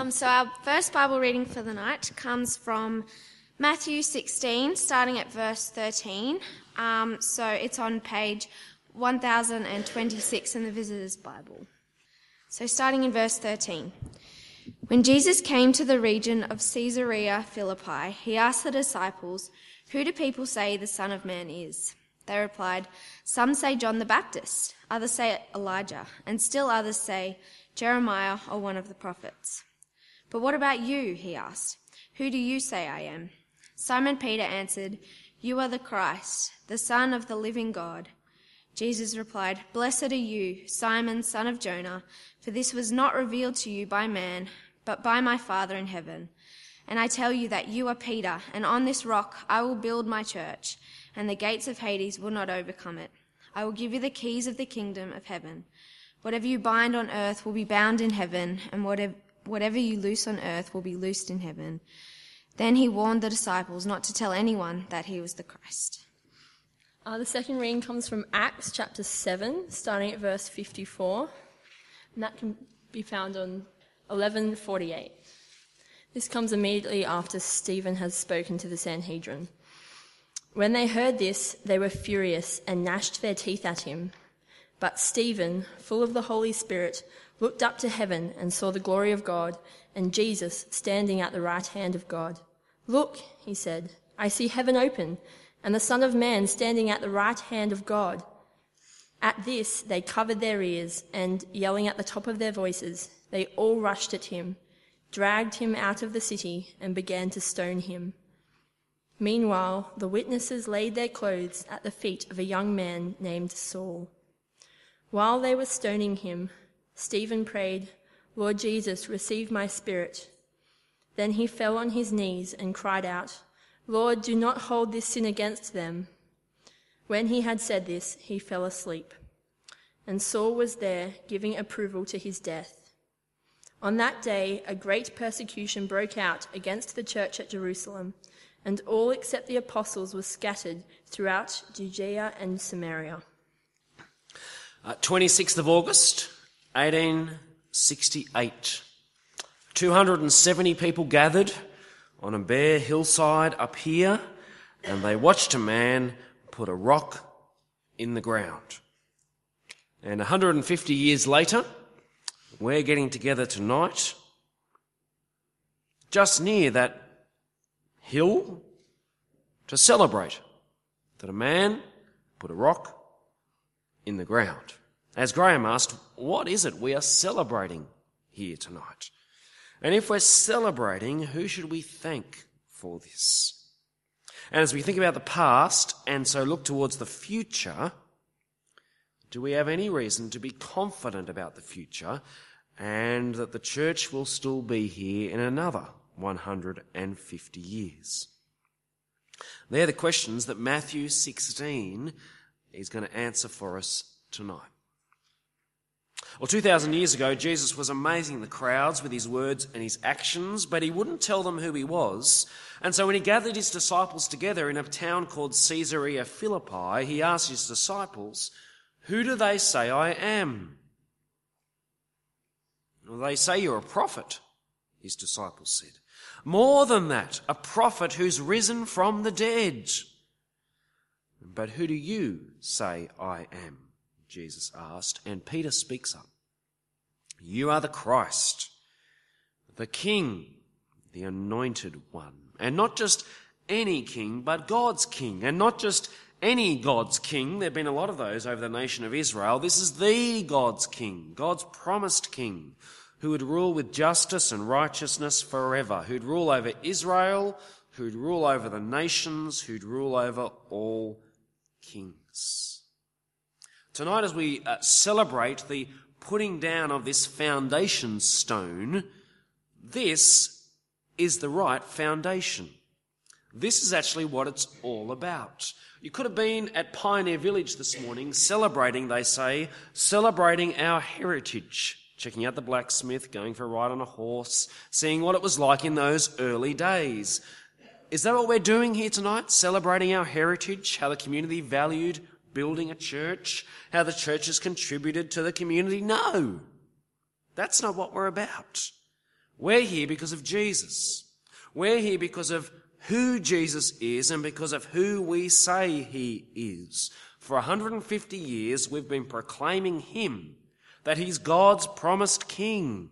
Um, so, our first Bible reading for the night comes from Matthew 16, starting at verse 13. Um, so, it's on page 1026 in the Visitor's Bible. So, starting in verse 13. When Jesus came to the region of Caesarea Philippi, he asked the disciples, Who do people say the Son of Man is? They replied, Some say John the Baptist, others say Elijah, and still others say Jeremiah or one of the prophets. But what about you? he asked. Who do you say I am? Simon Peter answered, You are the Christ, the Son of the living God. Jesus replied, Blessed are you, Simon, son of Jonah, for this was not revealed to you by man, but by my Father in heaven. And I tell you that you are Peter, and on this rock I will build my church, and the gates of Hades will not overcome it. I will give you the keys of the kingdom of heaven. Whatever you bind on earth will be bound in heaven, and whatever whatever you loose on earth will be loosed in heaven. Then he warned the disciples not to tell anyone that he was the Christ. Uh, the second reading comes from Acts chapter 7, starting at verse 54, and that can be found on 1148. This comes immediately after Stephen has spoken to the Sanhedrin. When they heard this, they were furious and gnashed their teeth at him. But Stephen, full of the Holy Spirit, looked up to heaven and saw the glory of God and Jesus standing at the right hand of God. Look, he said, I see heaven open and the Son of Man standing at the right hand of God. At this, they covered their ears and, yelling at the top of their voices, they all rushed at him, dragged him out of the city, and began to stone him. Meanwhile, the witnesses laid their clothes at the feet of a young man named Saul. While they were stoning him, Stephen prayed, Lord Jesus, receive my spirit. Then he fell on his knees and cried out, Lord, do not hold this sin against them. When he had said this, he fell asleep. And Saul was there, giving approval to his death. On that day, a great persecution broke out against the church at Jerusalem, and all except the apostles were scattered throughout Judea and Samaria. Uh, 26th of August, 1868. 270 people gathered on a bare hillside up here, and they watched a man put a rock in the ground. And 150 years later, we're getting together tonight, just near that hill, to celebrate that a man put a rock in the ground. As Graham asked, what is it we are celebrating here tonight? And if we're celebrating, who should we thank for this? And as we think about the past and so look towards the future, do we have any reason to be confident about the future and that the church will still be here in another 150 years? They're the questions that Matthew 16 is going to answer for us tonight. Well, 2,000 years ago, Jesus was amazing the crowds with his words and his actions, but he wouldn't tell them who he was. And so when he gathered his disciples together in a town called Caesarea Philippi, he asked his disciples, Who do they say I am? Well, they say you're a prophet, his disciples said. More than that, a prophet who's risen from the dead. But who do you say I am? Jesus asked, and Peter speaks up. You are the Christ, the King, the anointed one. And not just any king, but God's king. And not just any God's king. There have been a lot of those over the nation of Israel. This is the God's king, God's promised king, who would rule with justice and righteousness forever, who'd rule over Israel, who'd rule over the nations, who'd rule over all kings. Tonight, as we uh, celebrate the putting down of this foundation stone, this is the right foundation. This is actually what it's all about. You could have been at Pioneer Village this morning celebrating, they say, celebrating our heritage, checking out the blacksmith, going for a ride on a horse, seeing what it was like in those early days. Is that what we're doing here tonight? Celebrating our heritage, how the community valued building a church, how the church has contributed to the community. No, that's not what we're about. We're here because of Jesus. We're here because of who Jesus is and because of who we say he is. For 150 years, we've been proclaiming him, that he's God's promised king.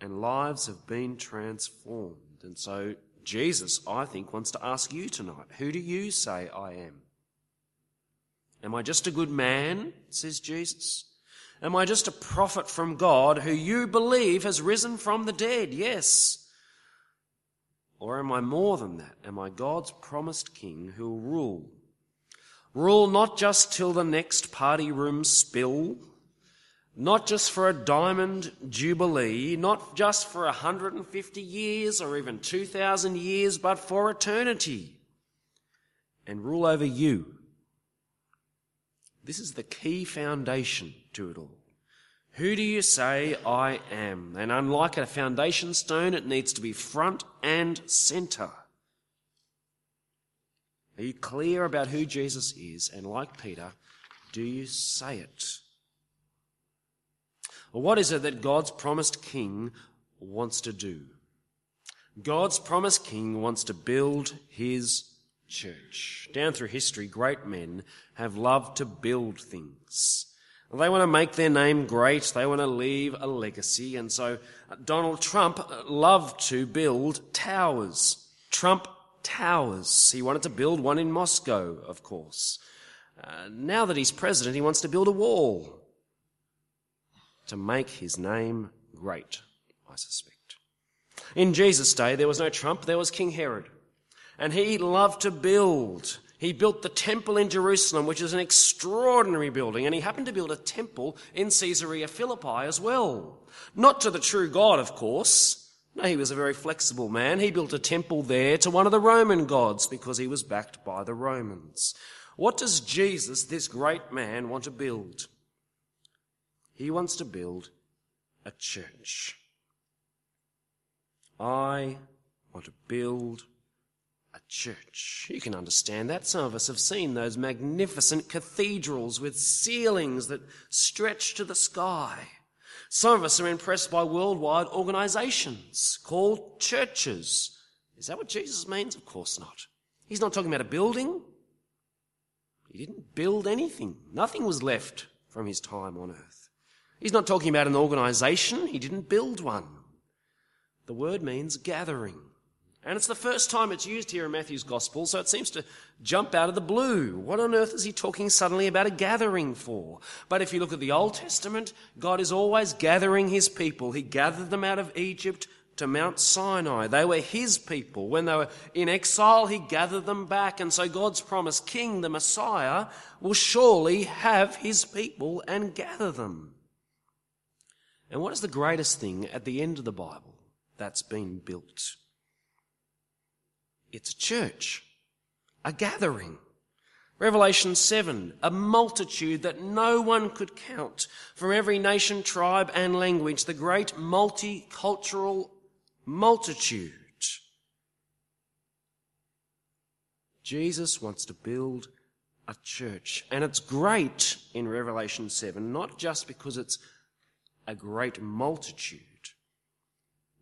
And lives have been transformed. And so Jesus, I think, wants to ask you tonight, who do you say I am? Am I just a good man, says Jesus? Am I just a prophet from God who you believe has risen from the dead? Yes. Or am I more than that? Am I God's promised king who will rule? Rule not just till the next party room spill, not just for a diamond jubilee, not just for 150 years or even 2,000 years, but for eternity. And rule over you. This is the key foundation to it all. Who do you say I am? And unlike a foundation stone, it needs to be front and center. Are you clear about who Jesus is? And like Peter, do you say it? What is it that God's promised king wants to do? God's promised king wants to build his church. Down through history, great men have loved to build things. They want to make their name great. They want to leave a legacy. And so uh, Donald Trump uh, loved to build towers. Trump Towers. He wanted to build one in Moscow, of course. Uh, now that he's president, he wants to build a wall to make his name great, I suspect. In Jesus' day, there was no Trump, there was King Herod. And he loved to build. He built the temple in Jerusalem, which is an extraordinary building, and he happened to build a temple in Caesarea Philippi as well. Not to the true God, of course. No, he was a very flexible man. He built a temple there to one of the Roman gods because he was backed by the Romans. What does Jesus, this great man, want to build? He wants to build a church. I want to build a church. You can understand that. Some of us have seen those magnificent cathedrals with ceilings that stretch to the sky. Some of us are impressed by worldwide organizations called churches. Is that what Jesus means? Of course not. He's not talking about a building. He didn't build anything. Nothing was left from his time on earth. He's not talking about an organization. He didn't build one. The word means gathering. And it's the first time it's used here in Matthew's Gospel, so it seems to jump out of the blue. What on earth is he talking suddenly about a gathering for? But if you look at the Old Testament, God is always gathering his people. He gathered them out of Egypt to Mount Sinai. They were his people. When they were in exile, he gathered them back. And so God's promised king, the Messiah, will surely have his people and gather them. And what is the greatest thing at the end of the Bible that's been built? It's a church, a gathering. Revelation 7, a multitude that no one could count from every nation, tribe, and language, the great multicultural multitude. Jesus wants to build a church, and it's great in Revelation 7, not just because it's a great multitude,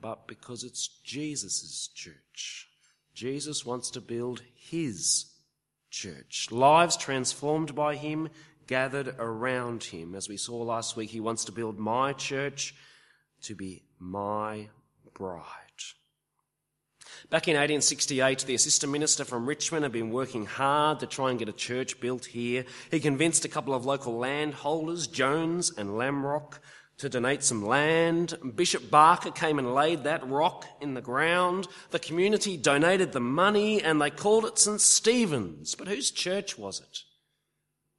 but because it's Jesus' church. Jesus wants to build his church. Lives transformed by him, gathered around him. As we saw last week, he wants to build my church to be my bride. Back in 1868, the assistant minister from Richmond had been working hard to try and get a church built here. He convinced a couple of local landholders, Jones and Lamrock, to donate some land. Bishop Barker came and laid that rock in the ground. The community donated the money and they called it St. Stephen's. But whose church was it?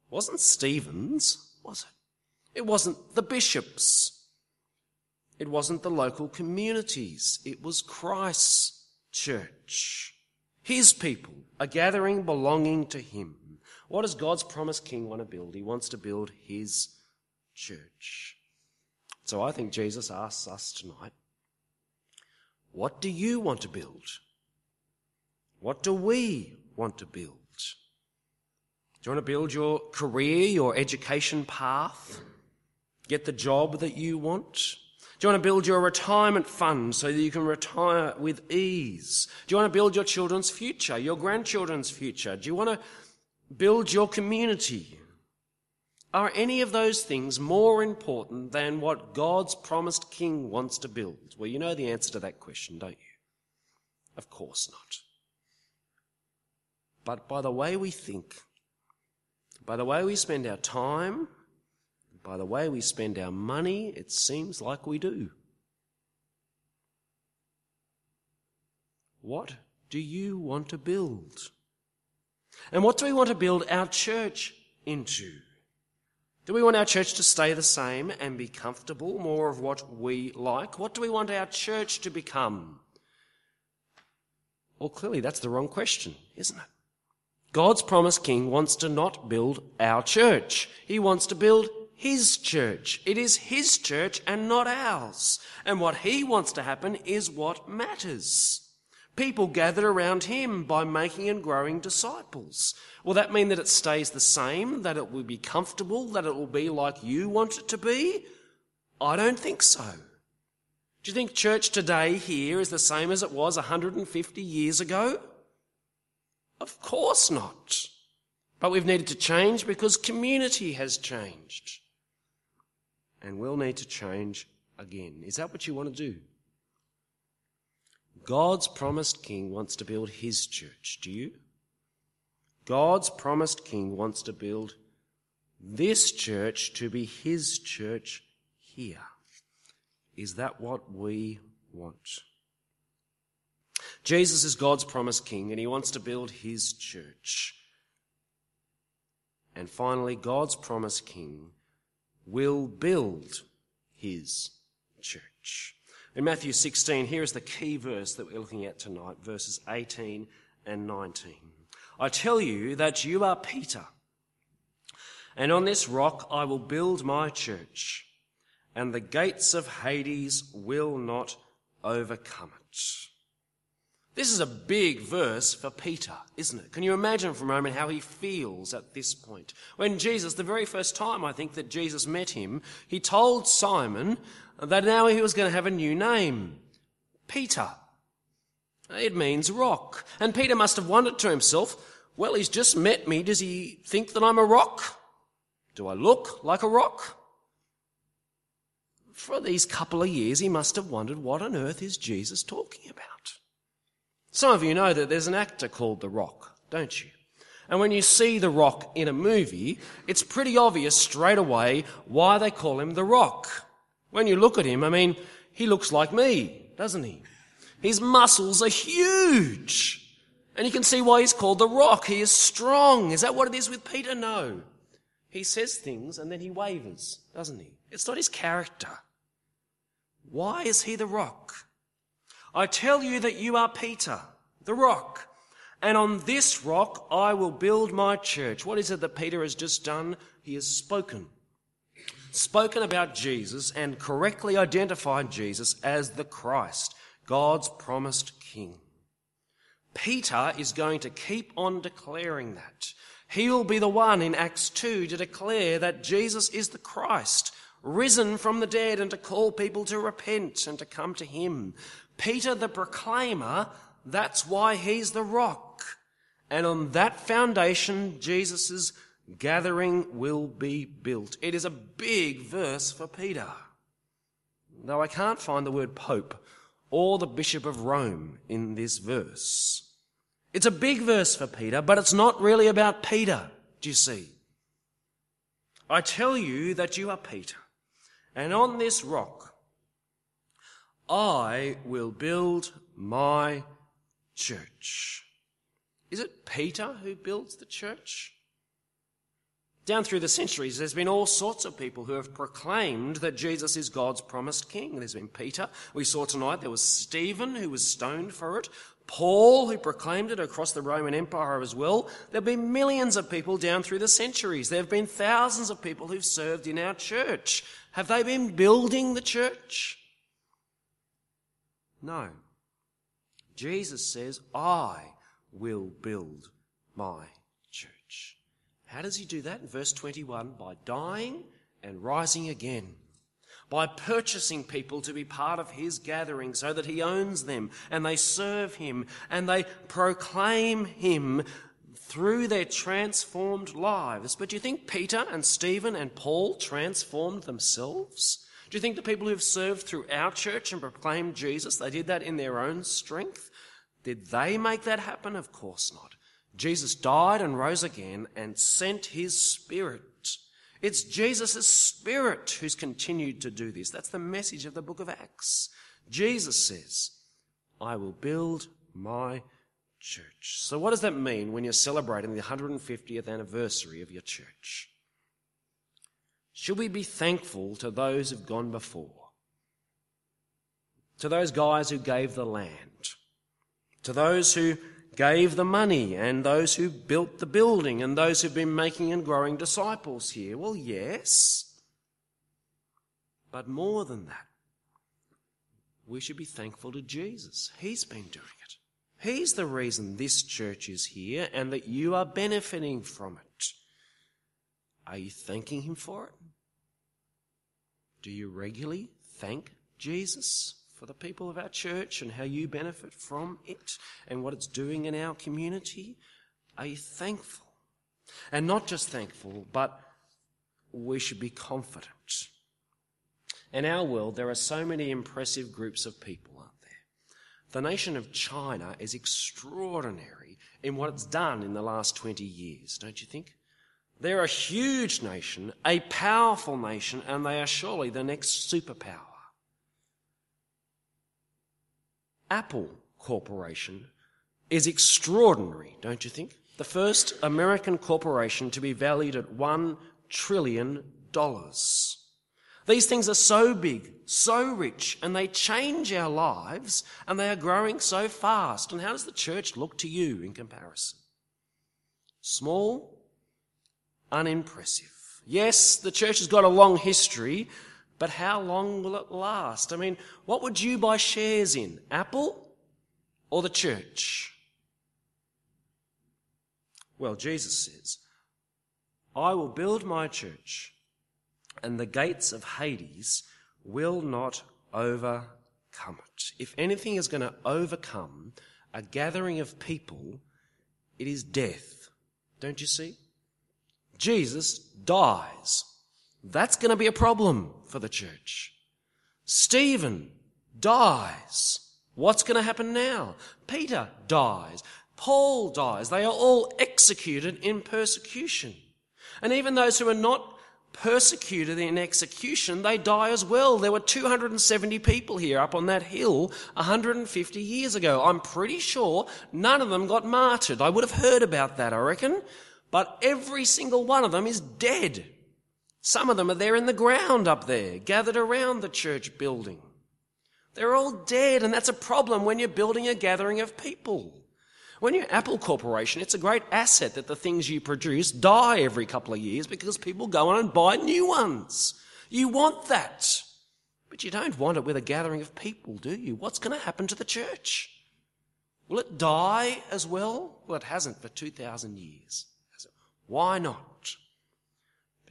It wasn't Stephen's, was it? It wasn't the bishop's. It wasn't the local communities. It was Christ's church. His people, a gathering belonging to him. What does God's promised king want to build? He wants to build his church. So I think Jesus asks us tonight, what do you want to build? What do we want to build? Do you want to build your career, your education path? Get the job that you want? Do you want to build your retirement fund so that you can retire with ease? Do you want to build your children's future, your grandchildren's future? Do you want to build your community? Are any of those things more important than what God's promised king wants to build? Well, you know the answer to that question, don't you? Of course not. But by the way we think, by the way we spend our time, by the way we spend our money, it seems like we do. What do you want to build? And what do we want to build our church into? Do we want our church to stay the same and be comfortable, more of what we like? What do we want our church to become? Well, clearly that's the wrong question, isn't it? God's promised king wants to not build our church. He wants to build his church. It is his church and not ours. And what he wants to happen is what matters. People gathered around him by making and growing disciples. Will that mean that it stays the same, that it will be comfortable, that it will be like you want it to be? I don't think so. Do you think church today here is the same as it was 150 years ago? Of course not. But we've needed to change because community has changed. And we'll need to change again. Is that what you want to do? God's promised king wants to build his church. Do you? God's promised king wants to build this church to be his church here. Is that what we want? Jesus is God's promised king and he wants to build his church. And finally, God's promised king will build his church. In Matthew 16, here is the key verse that we're looking at tonight, verses 18 and 19. I tell you that you are Peter, and on this rock I will build my church, and the gates of Hades will not overcome it. This is a big verse for Peter, isn't it? Can you imagine for a moment how he feels at this point? When Jesus, the very first time I think that Jesus met him, he told Simon that now he was going to have a new name Peter. It means rock. And Peter must have wondered to himself, well, he's just met me. Does he think that I'm a rock? Do I look like a rock? For these couple of years, he must have wondered what on earth is Jesus talking about. Some of you know that there's an actor called The Rock, don't you? And when you see The Rock in a movie, it's pretty obvious straight away why they call him The Rock. When you look at him, I mean, he looks like me, doesn't he? His muscles are huge. And you can see why he's called the rock. He is strong. Is that what it is with Peter? No. He says things and then he wavers, doesn't he? It's not his character. Why is he the rock? I tell you that you are Peter, the rock. And on this rock I will build my church. What is it that Peter has just done? He has spoken spoken about Jesus and correctly identified Jesus as the Christ, God's promised King. Peter is going to keep on declaring that. He'll be the one in Acts 2 to declare that Jesus is the Christ, risen from the dead, and to call people to repent and to come to Him. Peter the proclaimer, that's why he's the rock. And on that foundation, Jesus' gathering will be built. It is a big verse for Peter. Though I can't find the word Pope or the Bishop of Rome in this verse. It's a big verse for Peter, but it's not really about Peter, do you see? I tell you that you are Peter, and on this rock I will build my church. Is it Peter who builds the church? Down through the centuries, there's been all sorts of people who have proclaimed that Jesus is God's promised king. There's been Peter. We saw tonight there was Stephen who was stoned for it. Paul who proclaimed it across the Roman Empire as well. There have been millions of people down through the centuries. There have been thousands of people who've served in our church. Have they been building the church? No. Jesus says, I will build my how does he do that? In verse 21, by dying and rising again. by purchasing people to be part of his gathering so that he owns them and they serve him and they proclaim him through their transformed lives. But do you think Peter and Stephen and Paul transformed themselves? Do you think the people who've served through our church and proclaimed Jesus, they did that in their own strength? Did they make that happen? Of course not. Jesus died and rose again and sent his spirit. It's Jesus' spirit who's continued to do this. That's the message of the book of Acts. Jesus says, I will build my church. So what does that mean when you're celebrating the 150th anniversary of your church? Should we be thankful to those who've gone before? To those guys who gave the land? To those who gave the money and those who built the building and those who've been making and growing disciples here? Well, yes. But more than that, we should be thankful to Jesus. He's been doing it. He's the reason this church is here and that you are benefiting from it. Are you thanking Him for it? Do you regularly thank Jesus? For the people of our church and how you benefit from it and what it's doing in our community? Are you thankful? And not just thankful, but we should be confident. In our world, there are so many impressive groups of people, aren't there? The nation of China is extraordinary in what it's done in the last 20 years, don't you think? They're a huge nation, a powerful nation, and they are surely the next superpower. Apple Corporation is extraordinary, don't you think? The first American corporation to be valued at $1 trillion. These things are so big, so rich, and they change our lives, and they are growing so fast. And how does the church look to you in comparison? Small, unimpressive. Yes, the church has got a long history, but how long will it last? I mean, what would you buy shares in? Apple or the church? Well, Jesus says, I will build my church, and the gates of Hades will not overcome it. If anything is going to overcome a gathering of people, it is death. Don't you see? Jesus dies that's going to be a problem for the church. Stephen dies. What's going to happen now? Peter dies. Paul dies. They are all executed in persecution. And even those who are not persecuted in execution, they die as well. There were 270 people here up on that hill 150 years ago. I'm pretty sure none of them got martyred. I would have heard about that, I reckon. But every single one of them is dead. Some of them are there in the ground up there, gathered around the church building. They're all dead, and that's a problem when you're building a gathering of people. When you're Apple Corporation, it's a great asset that the things you produce die every couple of years because people go on and buy new ones. You want that. But you don't want it with a gathering of people, do you? What's going to happen to the church? Will it die as well? Well, it hasn't for 2,000 years. Why not?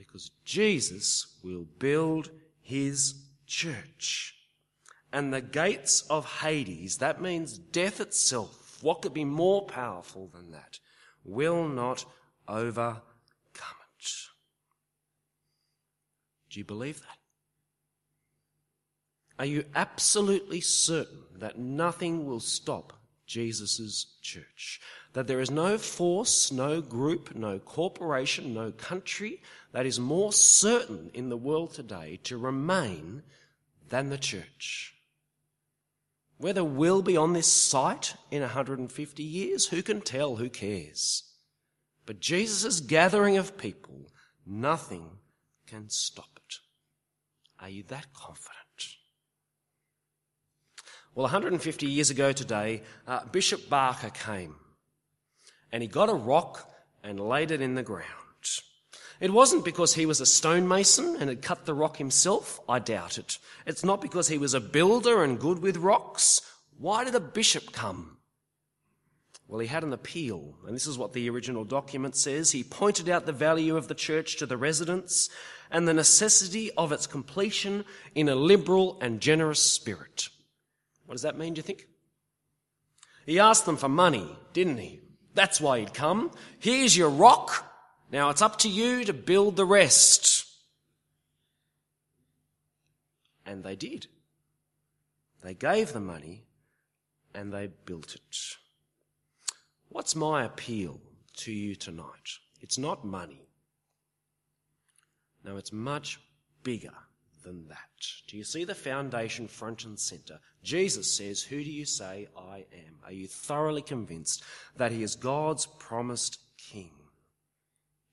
Because Jesus will build his church. And the gates of Hades, that means death itself, what could be more powerful than that, will not overcome it. Do you believe that? Are you absolutely certain that nothing will stop Jesus' church? that there is no force, no group, no corporation, no country that is more certain in the world today to remain than the church. Whether we'll be on this site in 150 years, who can tell, who cares? But Jesus' gathering of people, nothing can stop it. Are you that confident? Well, 150 years ago today, uh, Bishop Barker came and he got a rock and laid it in the ground. It wasn't because he was a stonemason and had cut the rock himself. I doubt it. It's not because he was a builder and good with rocks. Why did a bishop come? Well, he had an appeal, and this is what the original document says. He pointed out the value of the church to the residents and the necessity of its completion in a liberal and generous spirit. What does that mean, do you think? He asked them for money, didn't he? That's why he'd come. Here's your rock. Now it's up to you to build the rest. And they did. They gave the money and they built it. What's my appeal to you tonight? It's not money. No, it's much bigger than that. Do you see the foundation front and centre? Jesus says, Who do you say I am? Are you thoroughly convinced that he is God's promised king?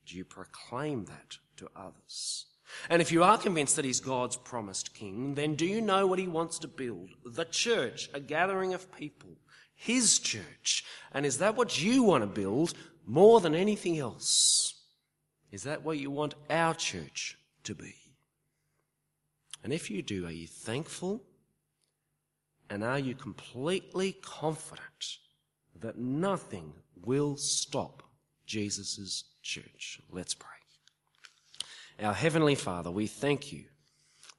Do you proclaim that to others? And if you are convinced that he's God's promised king, then do you know what he wants to build? The church, a gathering of people, his church. And is that what you want to build more than anything else? Is that what you want our church to be? And if you do, are you thankful? And are you completely confident that nothing will stop Jesus' church? Let's pray. Our Heavenly Father, we thank you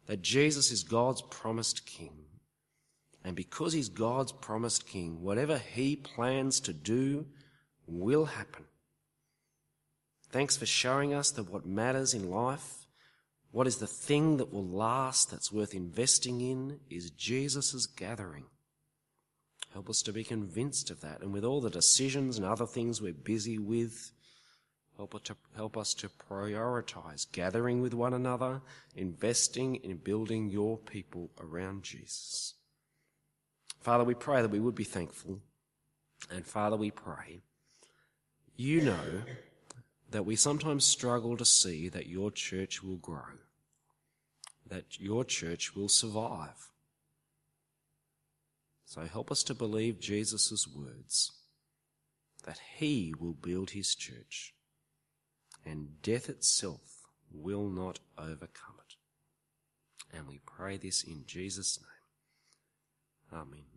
that Jesus is God's promised King. And because He's God's promised King, whatever He plans to do will happen. Thanks for showing us that what matters in life, what is the thing that will last, that's worth investing in, is Jesus' gathering. Help us to be convinced of that. And with all the decisions and other things we're busy with, Help us, to, help us to prioritize gathering with one another, investing in building your people around Jesus. Father, we pray that we would be thankful. And Father, we pray, you know that we sometimes struggle to see that your church will grow, that your church will survive. So help us to believe Jesus' words that he will build his church and death itself will not overcome it. And we pray this in Jesus' name. Amen.